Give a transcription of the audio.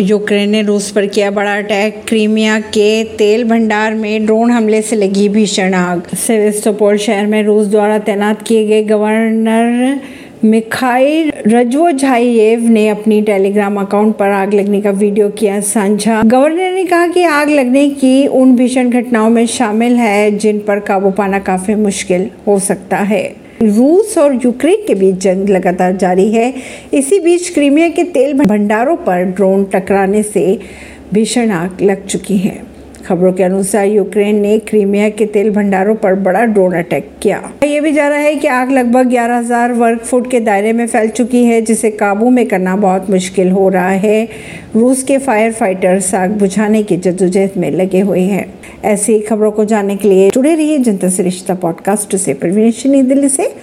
Ukraine ने रूस पर किया बड़ा अटैक। क्रीमिया के तेल भंडार में ड्रोन हमले से लगी भीषण आग। सेवेस्तोपोल शहर में रूस द्वारा तैनात किए गए गवर्नर मिखाइल रजवोझाइएव ने अपनी टेलीग्राम अकाउंट पर आग लगने का वीडियो किया साझा। गवर्नर ने कहा कि आग लगने की उन भीषण घटनाओं में शामिल है जिन पर काबू पाना काफ़ी मुश्किल हो सकता है। रूस और यूक्रेन के बीच जंग लगातार जारी है। इसी बीच क्रीमिया के तेल भंडारों पर ड्रोन टकराने से भीषण आग लग चुकी है। खबरों के अनुसार यूक्रेन ने क्रीमिया के तेल भंडारों पर बड़ा ड्रोन अटैक किया। ये भी जा रहा है कि आग लगभग 11,000 वर्ग फुट के दायरे में फैल चुकी है जिसे काबू में करना बहुत मुश्किल हो रहा है। रूस के फायर फाइटर्स आग बुझाने की जद्दोजहद में लगे हुए हैं। ऐसी खबरों को जानने के लिए जुड़े रहिए जनता से रिश्ता पॉडकास्ट से। परवीन दिल्ली से।